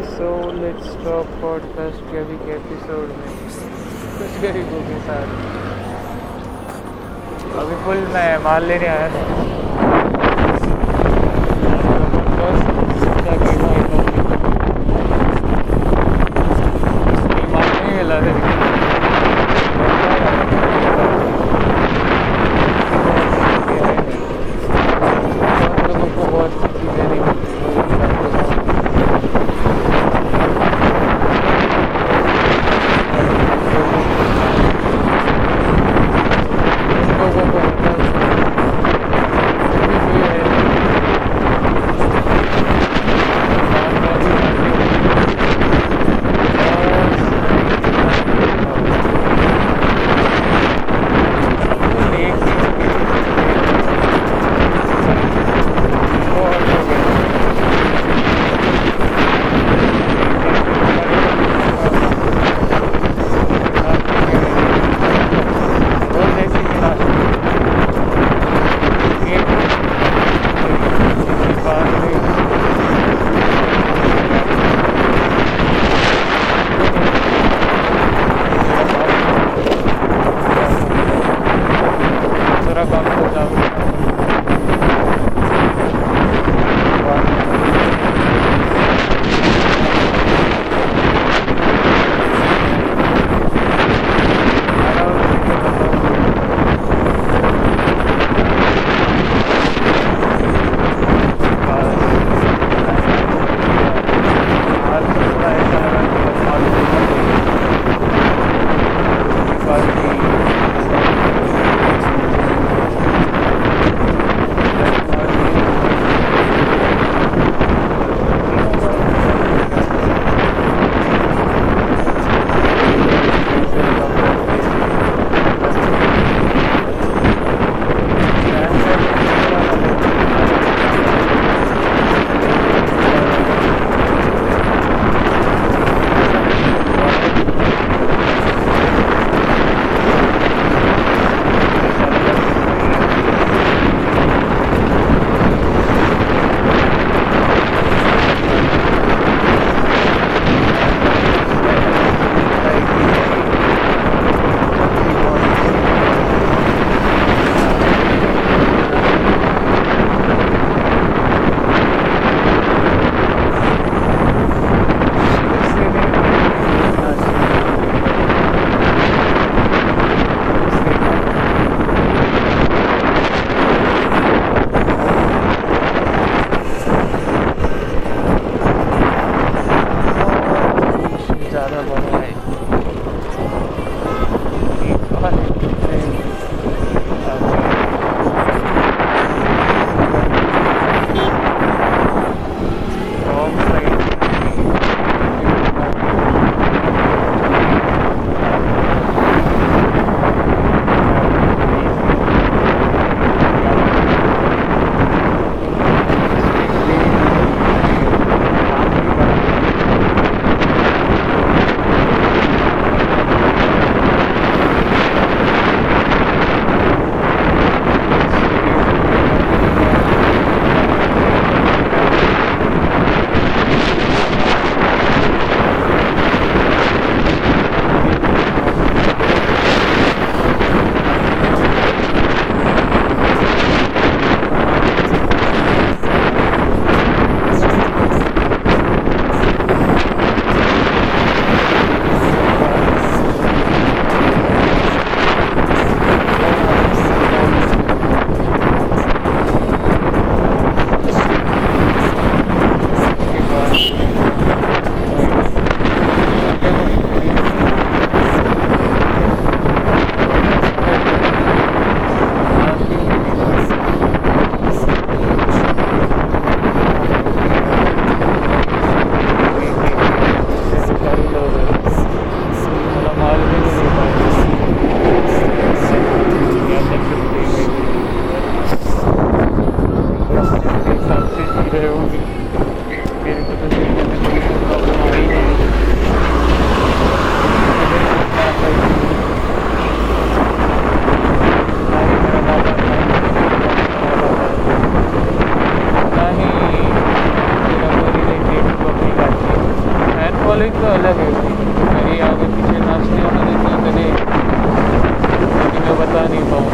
So let's talk podcast के अभी के एपिसोड में। कुछ गरीबों के साथ। अभी फुल मैं माल लेने आया था। फीलिंग तो अलग है। मेरी आगे पीछे नाचने वाला चले लेकिन मैं बता नहीं पाऊँ।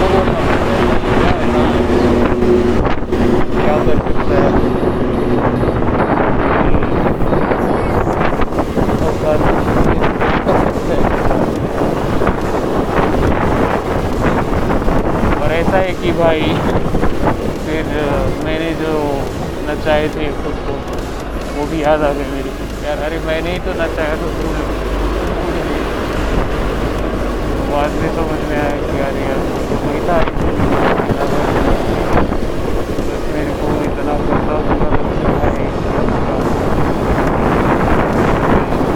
तो क्या कर सकता है? और ऐसा है कि भाई, फिर मैंने जो नचाए थे खुद को वो भी याद आ गए मेरी। यार, अरे मैं नहीं तो नचाया तो बाद में समझ में आया कि यार यार तो वही था। मेरे को इतना तो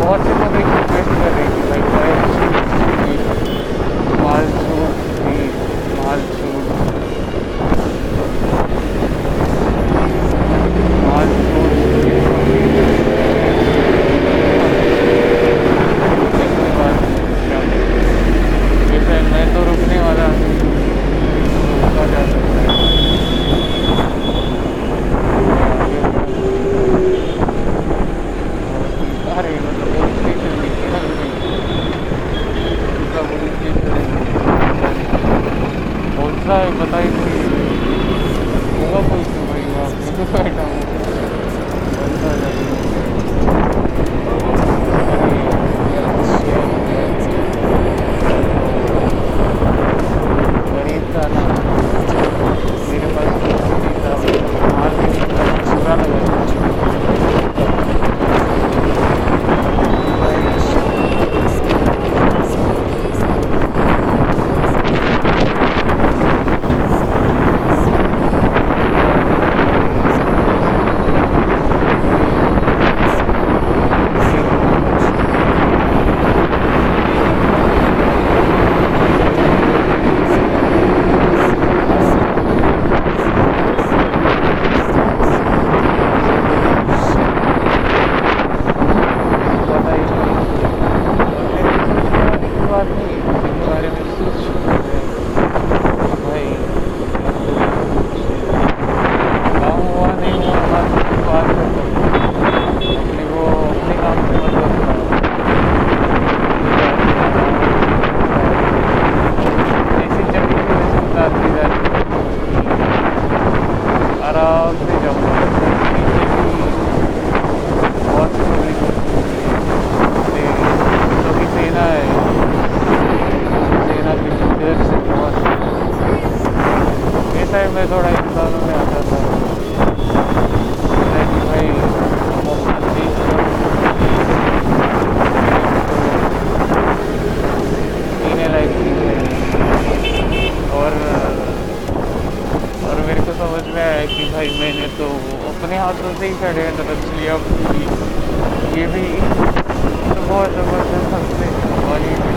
बहुत से लोग रिक्वेस्ट कर रहे कि भाई भाई आया कि भाई मैंने तो अपने हाथों से ही खड़े हैं रच लिया ये भी तो बहुत ज़बरदस्त हँसते और ये भी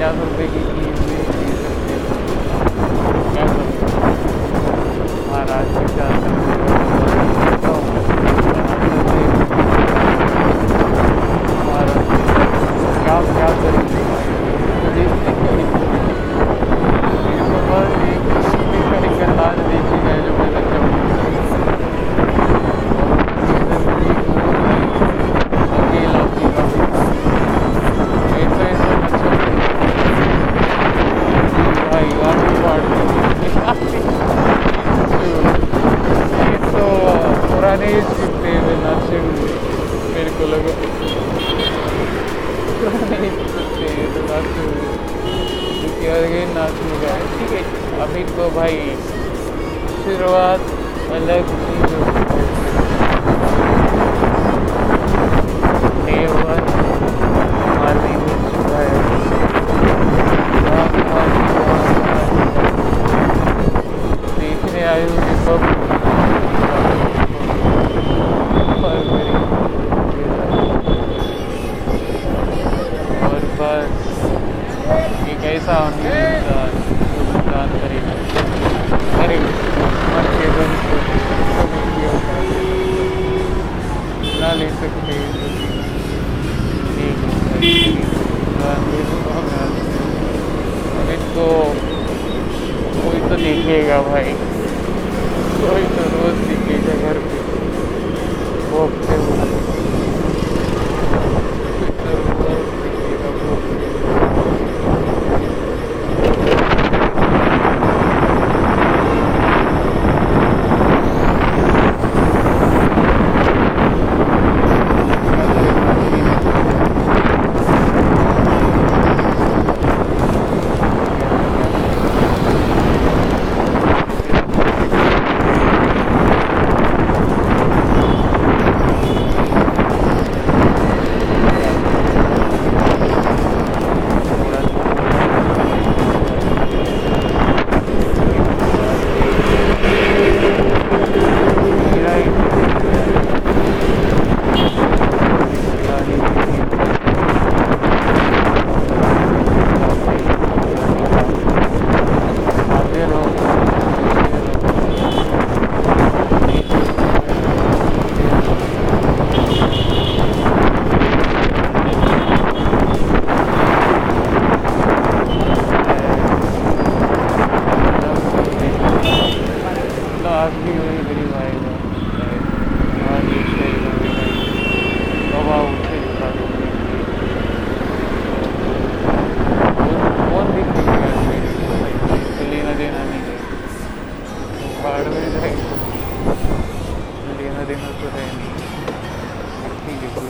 पचास रुपये की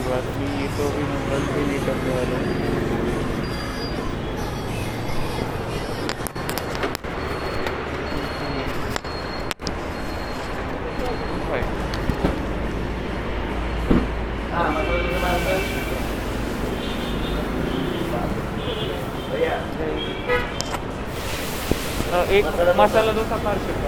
बाकी ये तो अभी हम बंद भी नहीं करने वाले हाँ, एक मसाला डोसा पार्सल